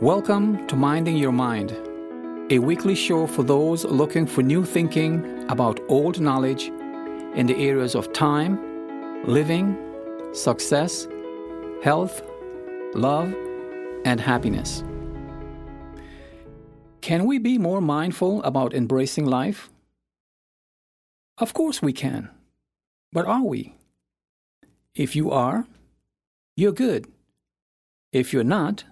Welcome to Minding Your Mind, a weekly show for those looking for new thinking about old knowledge in the areas of time, living, success, health, love, and happiness. Can we be more mindful about embracing life? Of course we can. But are we? If you are, you're good. If you're not,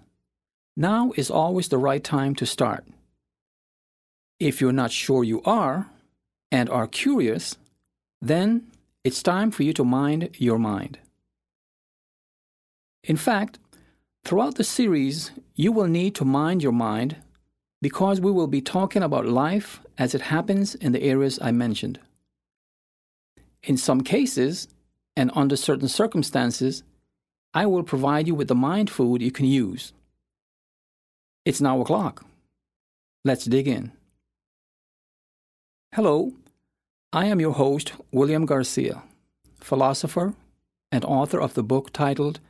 now is always the right time to start. If you're not sure you are and are curious, then it's time for you to mind your mind. In fact, throughout the series, you will need to mind your mind because we will be talking about life as it happens in the areas I mentioned. In some cases, and under certain circumstances, I will provide you with the mind food you can use. It's now o'clock. Let's dig in. Hello, I am your host, William Garcia, philosopher and author of the book titled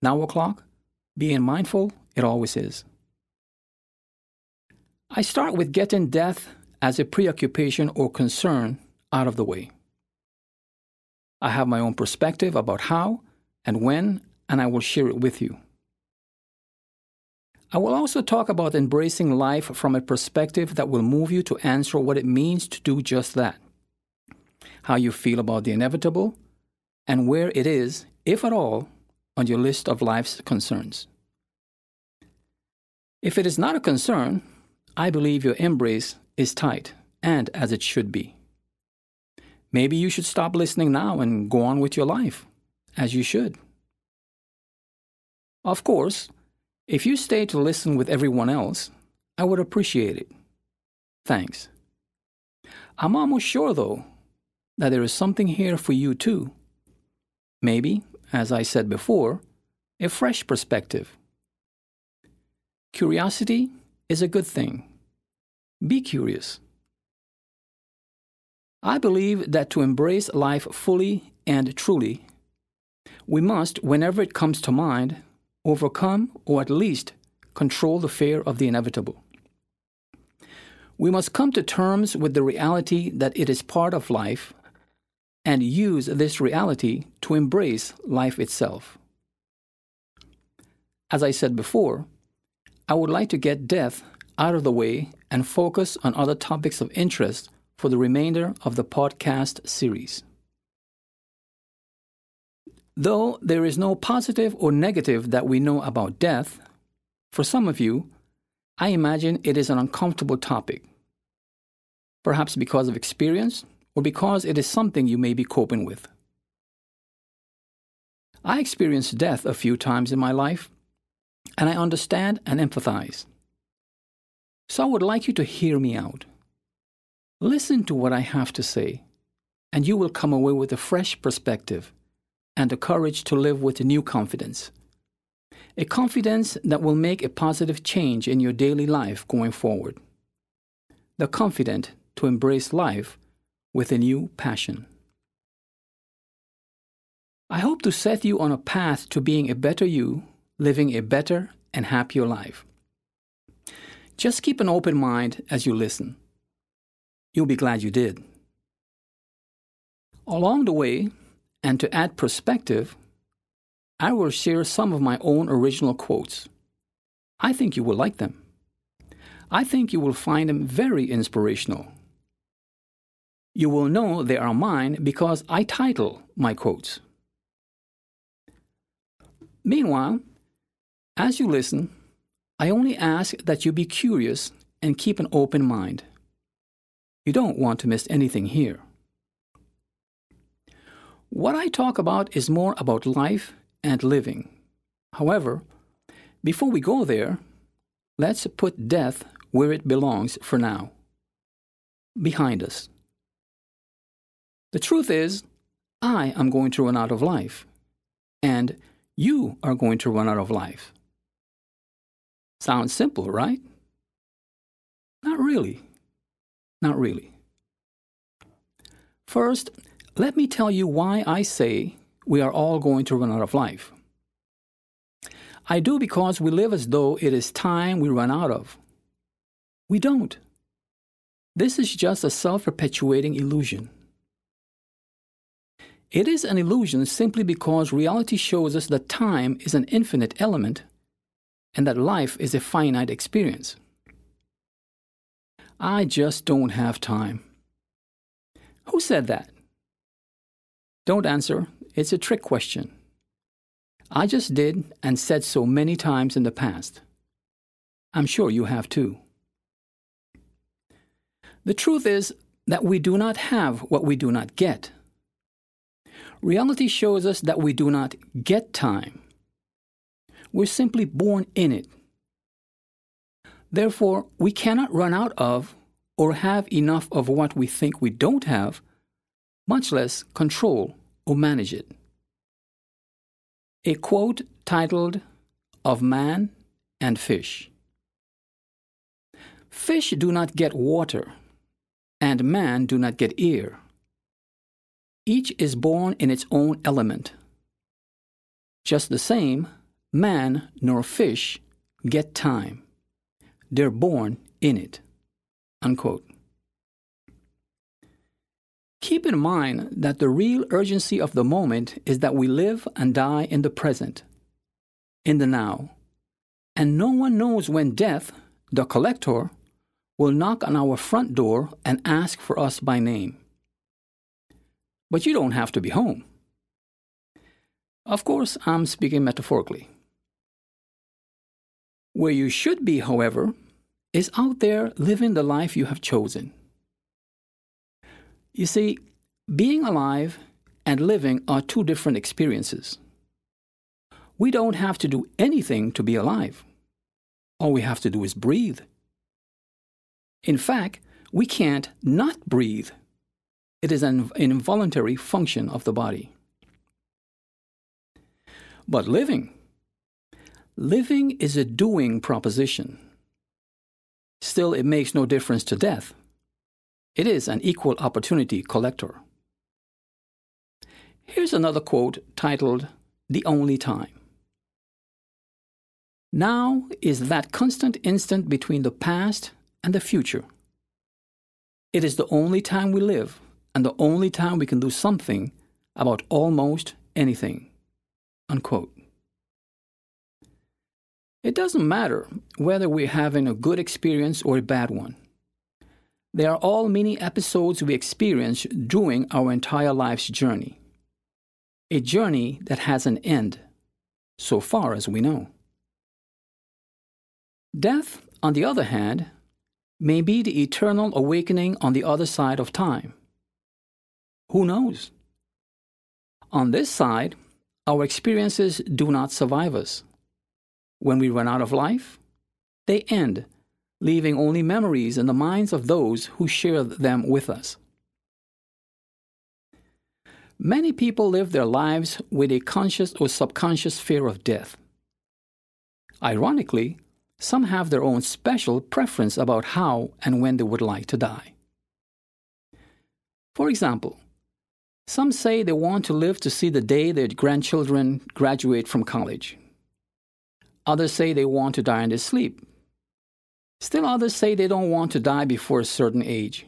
Now O'Clock Being Mindful, It Always Is. I start with getting death as a preoccupation or concern out of the way. I have my own perspective about how and when, and I will share it with you. I will also talk about embracing life from a perspective that will move you to answer what it means to do just that. How you feel about the inevitable, and where it is, if at all, on your list of life's concerns. If it is not a concern, I believe your embrace is tight and as it should be. Maybe you should stop listening now and go on with your life, as you should. Of course, if you stay to listen with everyone else, I would appreciate it. Thanks. I'm almost sure, though, that there is something here for you too. Maybe, as I said before, a fresh perspective. Curiosity is a good thing. Be curious. I believe that to embrace life fully and truly, we must, whenever it comes to mind, overcome or at least control the fear of the inevitable. We must come to terms with the reality that it is part of life and use this reality to embrace life itself. As I said before, I would like to get death out of the way and focus on other topics of interest for the remainder of the podcast series. Though there is no positive or negative that we know about death, for some of you, I imagine it is an uncomfortable topic. Perhaps because of experience or because it is something you may be coping with. I experienced death a few times in my life, and I understand and empathize. So I would like you to hear me out. Listen to what I have to say, and you will come away with a fresh perspective and the courage to live with a new confidence. A confidence that will make a positive change in your daily life going forward. The confident to embrace life with a new passion. I hope to set you on a path to being a better you, living a better and happier life. Just keep an open mind as you listen. You'll be glad you did. Along the way, and to add perspective, I will share some of my own original quotes. I think you will like them. I think you will find them very inspirational. You will know they are mine because I title my quotes. Meanwhile, as you listen, I only ask that you be curious and keep an open mind. You don't want to miss anything here. What I talk about is more about life and living. However, before we go there, let's put death where it belongs for now behind us. The truth is, I am going to run out of life, and you are going to run out of life. Sounds simple, right? Not really. Not really. First, let me tell you why I say we are all going to run out of life. I do because we live as though it is time we run out of. We don't. This is just a self perpetuating illusion. It is an illusion simply because reality shows us that time is an infinite element and that life is a finite experience. I just don't have time. Who said that? Don't answer. It's a trick question. I just did and said so many times in the past. I'm sure you have too. The truth is that we do not have what we do not get. Reality shows us that we do not get time. We're simply born in it. Therefore, we cannot run out of or have enough of what we think we don't have, much less control or manage it. A quote titled Of Man and Fish Fish do not get water, and man do not get air. Each is born in its own element. Just the same, man nor fish get time. They're born in it. Unquote. Keep in mind that the real urgency of the moment is that we live and die in the present, in the now. And no one knows when death, the collector, will knock on our front door and ask for us by name but you don't have to be home. Of course, I'm speaking metaphorically. Where you should be, however, is out there living the life you have chosen. You see, being alive and living are two different experiences. We don't have to do anything to be alive. All we have to do is breathe. In fact, we can't not breathe it is an involuntary function of the body. But living, living is a doing proposition. Still, it makes no difference to death. It is an equal opportunity collector. Here's another quote titled The Only Time. Now is that constant instant between the past and the future. It is the only time we live and the only time we can do something about almost anything. Unquote. It doesn't matter whether we're having a good experience or a bad one. They are all mini episodes we experience during our entire life's journey. A journey that has an end, so far as we know. Death, on the other hand, may be the eternal awakening on the other side of time. Who knows? On this side, our experiences do not survive us. When we run out of life, they end, leaving only memories in the minds of those who share them with us. Many people live their lives with a conscious or subconscious fear of death. Ironically, some have their own special preference about how and when they would like to die. For example, some say they want to live to see the day their grandchildren graduate from college. Others say they want to die in their sleep. Still others say they don't want to die before a certain age,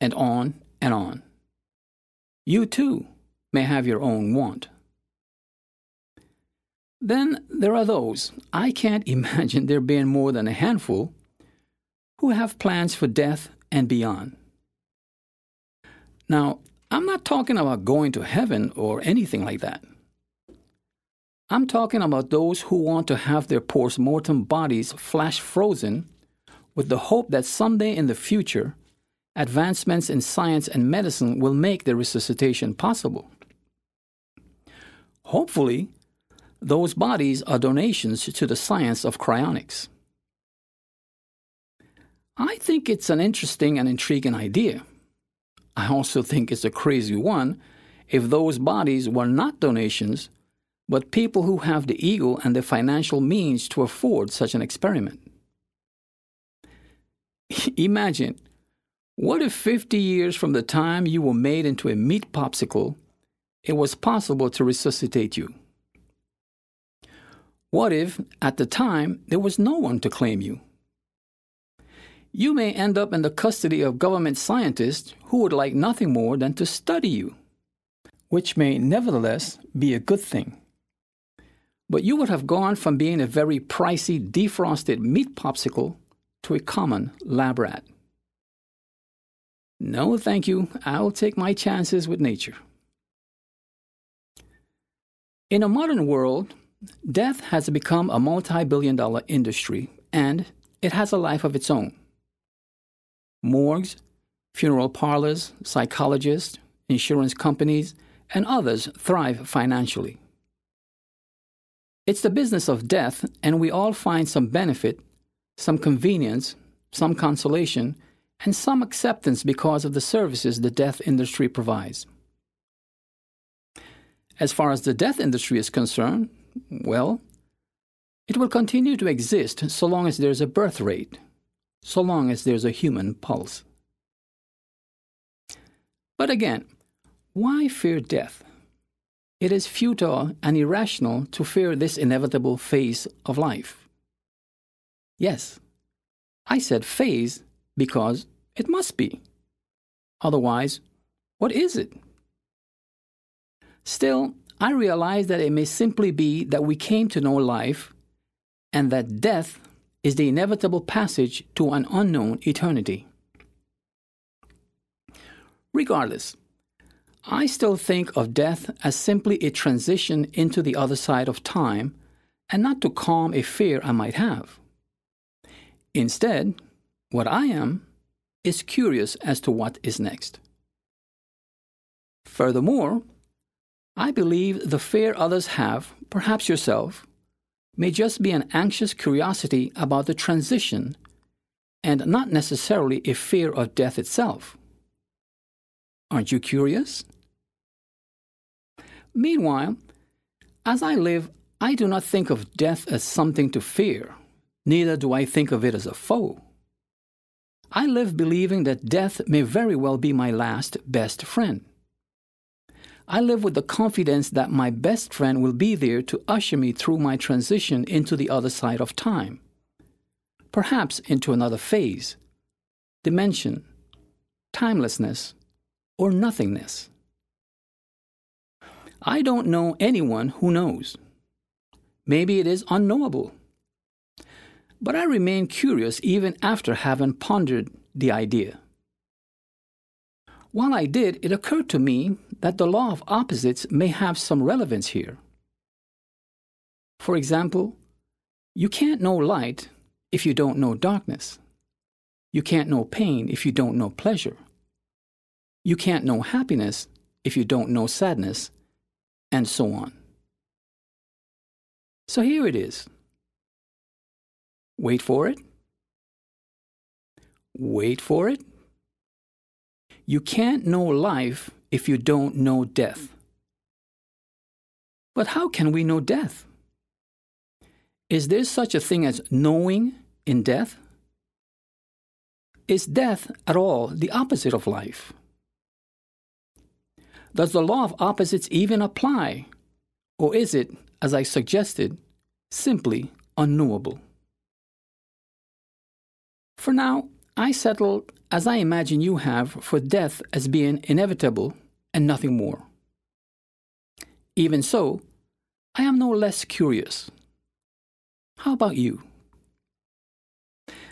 and on and on. You too may have your own want. Then there are those, I can't imagine there being more than a handful, who have plans for death and beyond. Now, I'm not talking about going to heaven or anything like that. I'm talking about those who want to have their post mortem bodies flash frozen with the hope that someday in the future, advancements in science and medicine will make the resuscitation possible. Hopefully, those bodies are donations to the science of cryonics. I think it's an interesting and intriguing idea. I also think it's a crazy one if those bodies were not donations, but people who have the ego and the financial means to afford such an experiment. Imagine what if 50 years from the time you were made into a meat popsicle, it was possible to resuscitate you? What if, at the time, there was no one to claim you? You may end up in the custody of government scientists who would like nothing more than to study you, which may nevertheless be a good thing. But you would have gone from being a very pricey defrosted meat popsicle to a common lab rat. No, thank you. I'll take my chances with nature. In a modern world, death has become a multi billion dollar industry and it has a life of its own. Morgues, funeral parlors, psychologists, insurance companies, and others thrive financially. It's the business of death, and we all find some benefit, some convenience, some consolation, and some acceptance because of the services the death industry provides. As far as the death industry is concerned, well, it will continue to exist so long as there's a birth rate, so long as there's a human pulse. But again, why fear death? It is futile and irrational to fear this inevitable phase of life. Yes, I said phase because it must be. Otherwise, what is it? Still, I realize that it may simply be that we came to know life and that death is the inevitable passage to an unknown eternity. Regardless, I still think of death as simply a transition into the other side of time and not to calm a fear I might have. Instead, what I am is curious as to what is next. Furthermore, I believe the fear others have, perhaps yourself, may just be an anxious curiosity about the transition and not necessarily a fear of death itself. Aren't you curious? Meanwhile, as I live, I do not think of death as something to fear, neither do I think of it as a foe. I live believing that death may very well be my last best friend. I live with the confidence that my best friend will be there to usher me through my transition into the other side of time, perhaps into another phase, dimension, timelessness, or nothingness. I don't know anyone who knows. Maybe it is unknowable. But I remain curious even after having pondered the idea. While I did, it occurred to me that the law of opposites may have some relevance here. For example, you can't know light if you don't know darkness. You can't know pain if you don't know pleasure. You can't know happiness if you don't know sadness, and so on. So here it is. Wait for it. Wait for it. You can't know life if you don't know death. But how can we know death? Is there such a thing as knowing in death? Is death at all the opposite of life? Does the law of opposites even apply? Or is it, as I suggested, simply unknowable? For now, I settle, as I imagine you have, for death as being inevitable and nothing more. Even so, I am no less curious. How about you?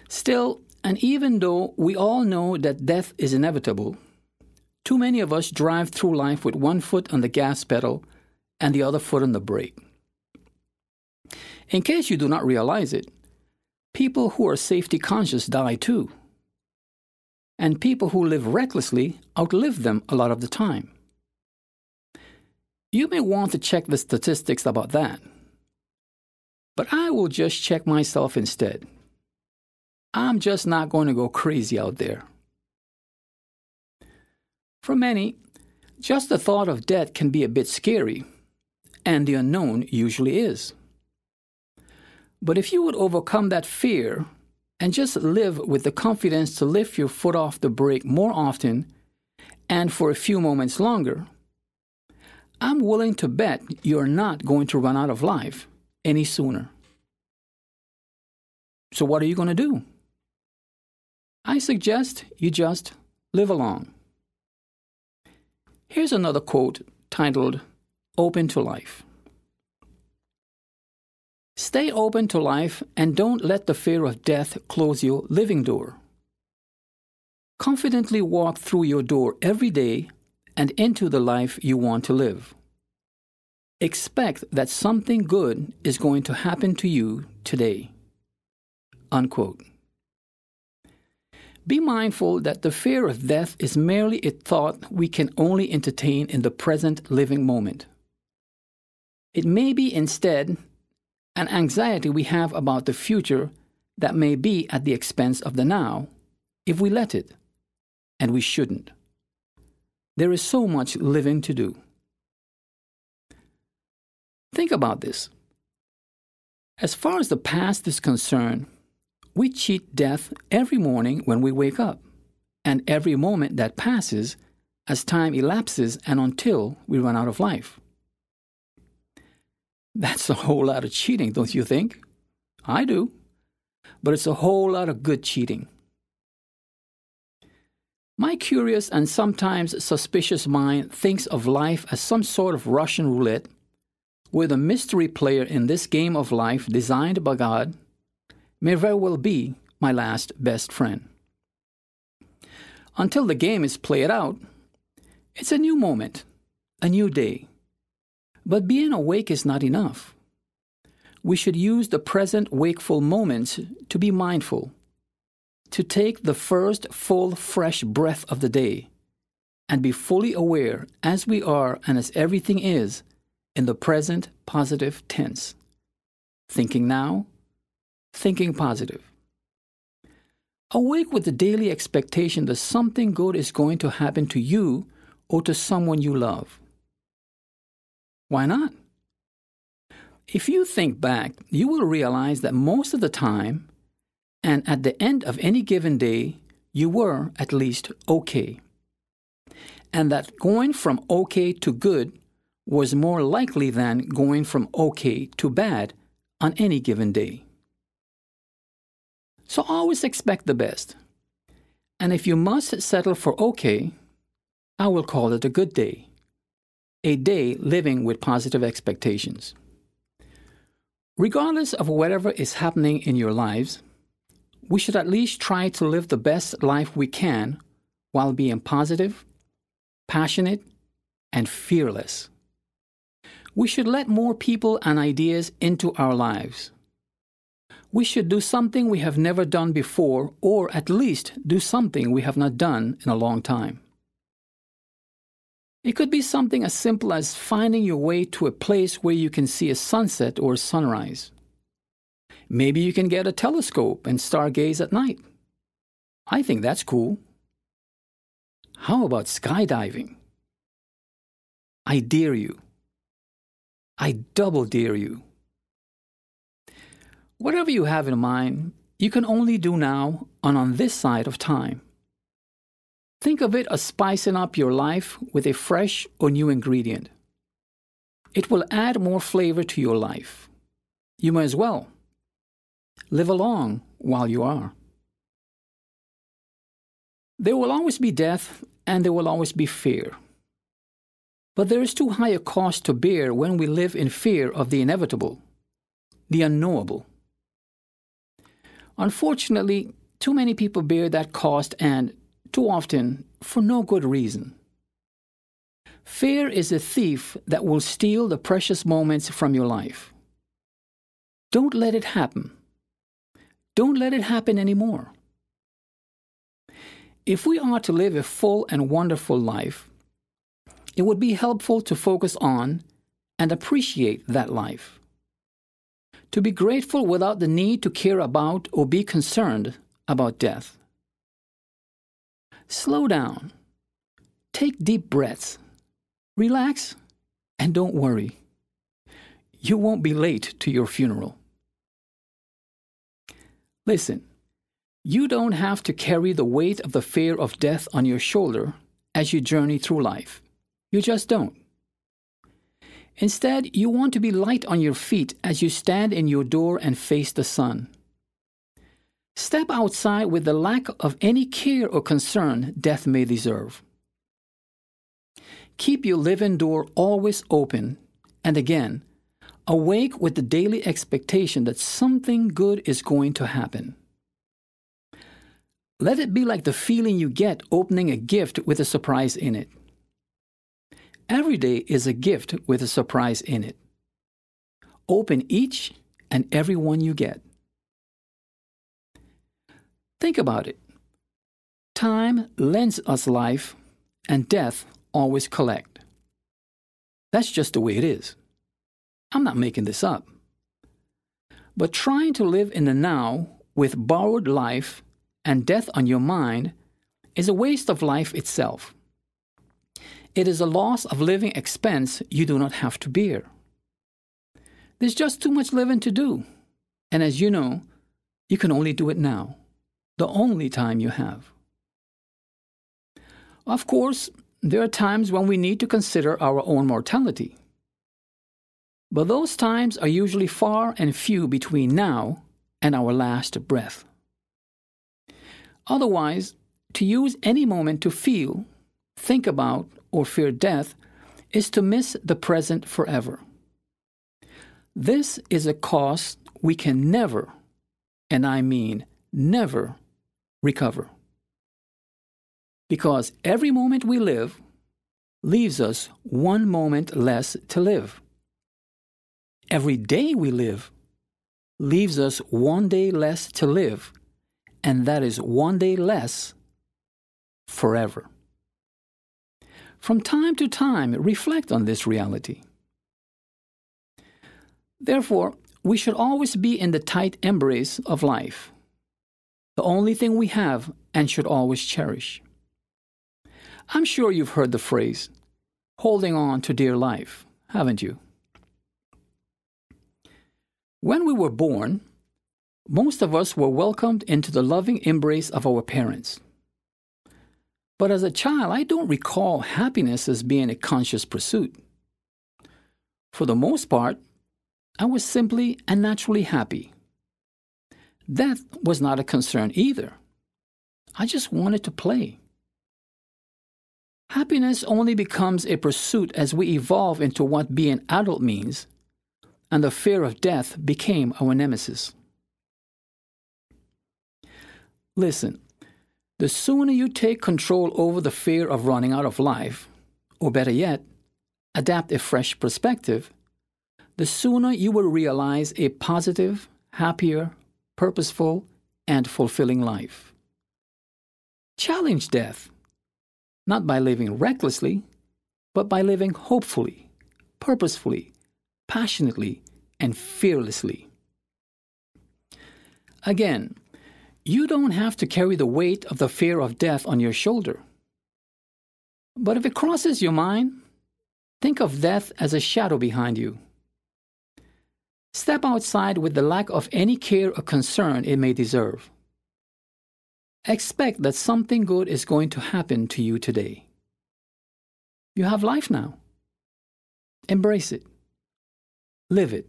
Still, and even though we all know that death is inevitable, too many of us drive through life with one foot on the gas pedal and the other foot on the brake. In case you do not realize it, people who are safety conscious die too and people who live recklessly outlive them a lot of the time. You may want to check the statistics about that, but I will just check myself instead. I'm just not going to go crazy out there. For many, just the thought of death can be a bit scary, and the unknown usually is. But if you would overcome that fear and just live with the confidence to lift your foot off the brake more often and for a few moments longer, I'm willing to bet you're not going to run out of life any sooner. So, what are you going to do? I suggest you just live along. Here's another quote titled Open to Life. Stay open to life and don't let the fear of death close your living door. Confidently walk through your door every day and into the life you want to live. Expect that something good is going to happen to you today. Unquote. Be mindful that the fear of death is merely a thought we can only entertain in the present living moment. It may be instead an anxiety we have about the future that may be at the expense of the now if we let it, and we shouldn't. There is so much living to do. Think about this. As far as the past is concerned, we cheat death every morning when we wake up, and every moment that passes as time elapses and until we run out of life. That's a whole lot of cheating, don't you think? I do. But it's a whole lot of good cheating. My curious and sometimes suspicious mind thinks of life as some sort of Russian roulette, where the mystery player in this game of life designed by God may very well be my last best friend. Until the game is played out, it's a new moment, a new day. But being awake is not enough. We should use the present wakeful moments to be mindful, to take the first full, fresh breath of the day, and be fully aware as we are and as everything is in the present positive tense. Thinking now, thinking positive. Awake with the daily expectation that something good is going to happen to you or to someone you love. Why not? If you think back, you will realize that most of the time, and at the end of any given day, you were at least okay. And that going from okay to good was more likely than going from okay to bad on any given day. So always expect the best. And if you must settle for okay, I will call it a good day. A day living with positive expectations. Regardless of whatever is happening in your lives, we should at least try to live the best life we can while being positive, passionate, and fearless. We should let more people and ideas into our lives we should do something we have never done before, or at least do something we have not done in a long time. It could be something as simple as finding your way to a place where you can see a sunset or sunrise. Maybe you can get a telescope and stargaze at night. I think that's cool. How about skydiving? I dare you. I double dare you. Whatever you have in mind, you can only do now and on this side of time. Think of it as spicing up your life with a fresh or new ingredient. It will add more flavor to your life. You may as well. Live along while you are. There will always be death and there will always be fear. But there is too high a cost to bear when we live in fear of the inevitable, the unknowable. Unfortunately, too many people bear that cost and, too often, for no good reason. Fear is a thief that will steal the precious moments from your life. Don't let it happen. Don't let it happen anymore. If we are to live a full and wonderful life, it would be helpful to focus on and appreciate that life to be grateful without the need to care about or be concerned about death. Slow down, take deep breaths, relax, and don't worry. You won't be late to your funeral. Listen, you don't have to carry the weight of the fear of death on your shoulder as you journey through life. You just don't. Instead, you want to be light on your feet as you stand in your door and face the sun. Step outside with the lack of any care or concern death may deserve. Keep your living door always open, and again, awake with the daily expectation that something good is going to happen. Let it be like the feeling you get opening a gift with a surprise in it. Every day is a gift with a surprise in it. Open each and every one you get. Think about it. Time lends us life, and death always collect. That's just the way it is. I'm not making this up. But trying to live in the now with borrowed life and death on your mind is a waste of life itself. It is a loss of living expense you do not have to bear. There's just too much living to do, and as you know, you can only do it now, the only time you have. Of course, there are times when we need to consider our own mortality. But those times are usually far and few between now and our last breath. Otherwise, to use any moment to feel, think about, or fear death is to miss the present forever. This is a cost we can never, and I mean never, recover. Because every moment we live leaves us one moment less to live. Every day we live leaves us one day less to live and that is one day less forever. From time to time, reflect on this reality. Therefore, we should always be in the tight embrace of life, the only thing we have and should always cherish. I'm sure you've heard the phrase, holding on to dear life, haven't you? When we were born, most of us were welcomed into the loving embrace of our parents. But as a child, I don't recall happiness as being a conscious pursuit. For the most part, I was simply and naturally happy. Death was not a concern either. I just wanted to play. Happiness only becomes a pursuit as we evolve into what being adult means, and the fear of death became our nemesis. Listen, the sooner you take control over the fear of running out of life, or better yet, adapt a fresh perspective, the sooner you will realize a positive, happier, purposeful, and fulfilling life. Challenge death, not by living recklessly, but by living hopefully, purposefully, passionately, and fearlessly. Again, you don't have to carry the weight of the fear of death on your shoulder. But if it crosses your mind, think of death as a shadow behind you. Step outside with the lack of any care or concern it may deserve. Expect that something good is going to happen to you today. You have life now. Embrace it. Live it.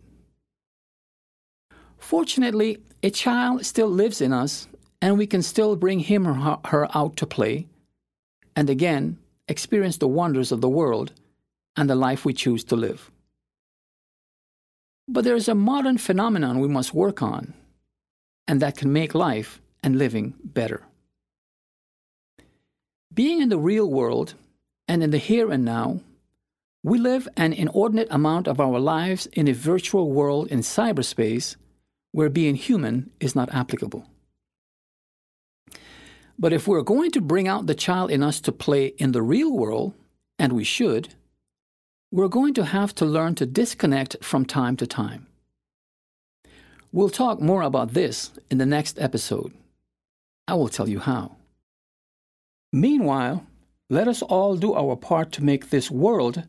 Fortunately, a child still lives in us, and we can still bring him or her out to play, and again, experience the wonders of the world and the life we choose to live. But there is a modern phenomenon we must work on, and that can make life and living better. Being in the real world and in the here and now, we live an inordinate amount of our lives in a virtual world in cyberspace where being human is not applicable. But if we're going to bring out the child in us to play in the real world, and we should, we're going to have to learn to disconnect from time to time. We'll talk more about this in the next episode. I will tell you how. Meanwhile, let us all do our part to make this world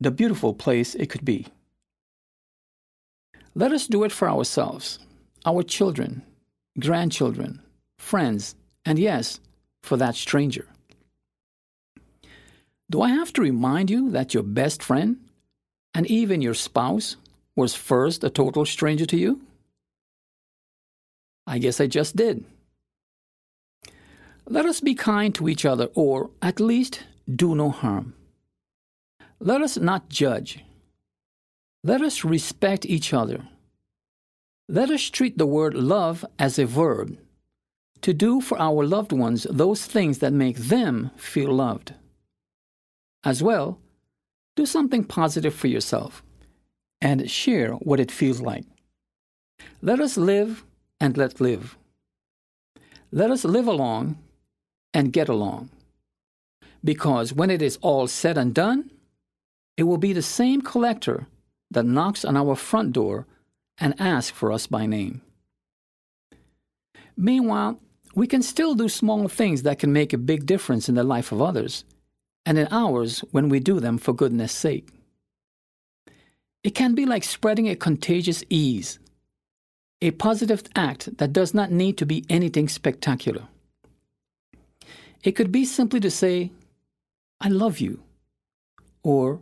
the beautiful place it could be. Let us do it for ourselves, our children, grandchildren, friends, and yes, for that stranger. Do I have to remind you that your best friend, and even your spouse was first a total stranger to you? I guess I just did. Let us be kind to each other, or at least do no harm. Let us not judge. Let us respect each other. Let us treat the word love as a verb to do for our loved ones those things that make them feel loved. As well, do something positive for yourself and share what it feels like. Let us live and let live. Let us live along and get along. Because when it is all said and done, it will be the same collector that knocks on our front door and asks for us by name. Meanwhile, we can still do small things that can make a big difference in the life of others and in ours when we do them for goodness sake. It can be like spreading a contagious ease, a positive act that does not need to be anything spectacular. It could be simply to say, I love you, or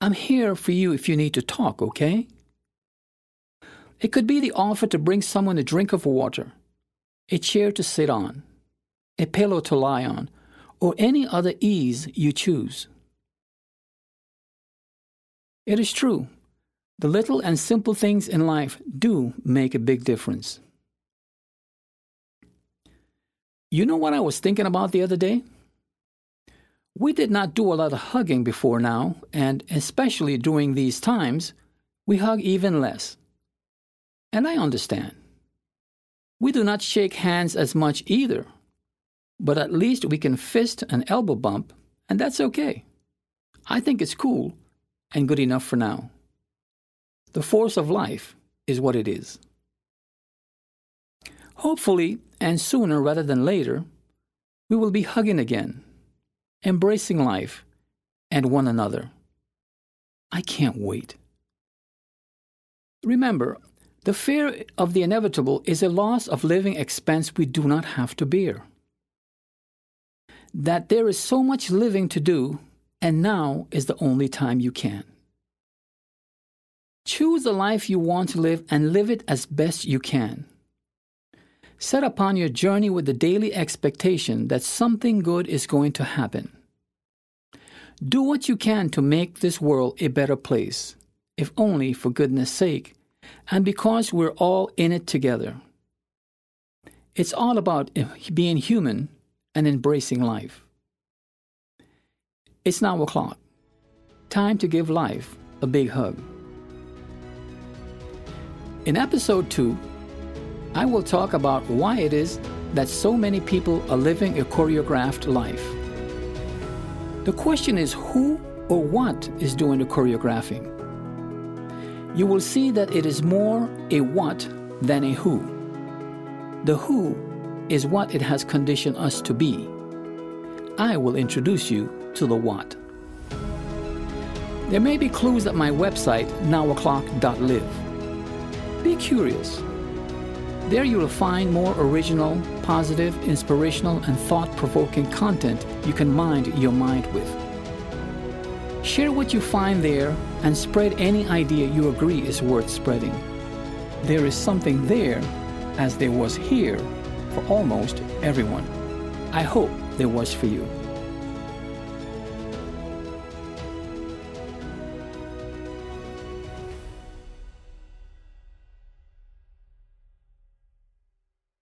I'm here for you if you need to talk, okay? It could be the offer to bring someone a drink of water, a chair to sit on, a pillow to lie on, or any other ease you choose. It is true, the little and simple things in life do make a big difference. You know what I was thinking about the other day? We did not do a lot of hugging before now, and especially during these times, we hug even less. And I understand. We do not shake hands as much either, but at least we can fist an elbow bump, and that's okay. I think it's cool and good enough for now. The force of life is what it is. Hopefully, and sooner rather than later, we will be hugging again embracing life and one another. I can't wait. Remember, the fear of the inevitable is a loss of living expense we do not have to bear. That there is so much living to do, and now is the only time you can. Choose the life you want to live and live it as best you can. Set upon your journey with the daily expectation that something good is going to happen. Do what you can to make this world a better place, if only for goodness sake, and because we're all in it together. It's all about eh, being human and embracing life. It's now o'clock. Time to give life a big hug. In episode 2, I will talk about why it is that so many people are living a choreographed life. The question is who or what is doing the choreographing? You will see that it is more a what than a who. The who is what it has conditioned us to be. I will introduce you to the what. There may be clues at my website, nowoclock.live. Be curious. There you will find more original, positive, inspirational, and thought provoking content you can mind your mind with. Share what you find there and spread any idea you agree is worth spreading. There is something there, as there was here, for almost everyone. I hope there was for you.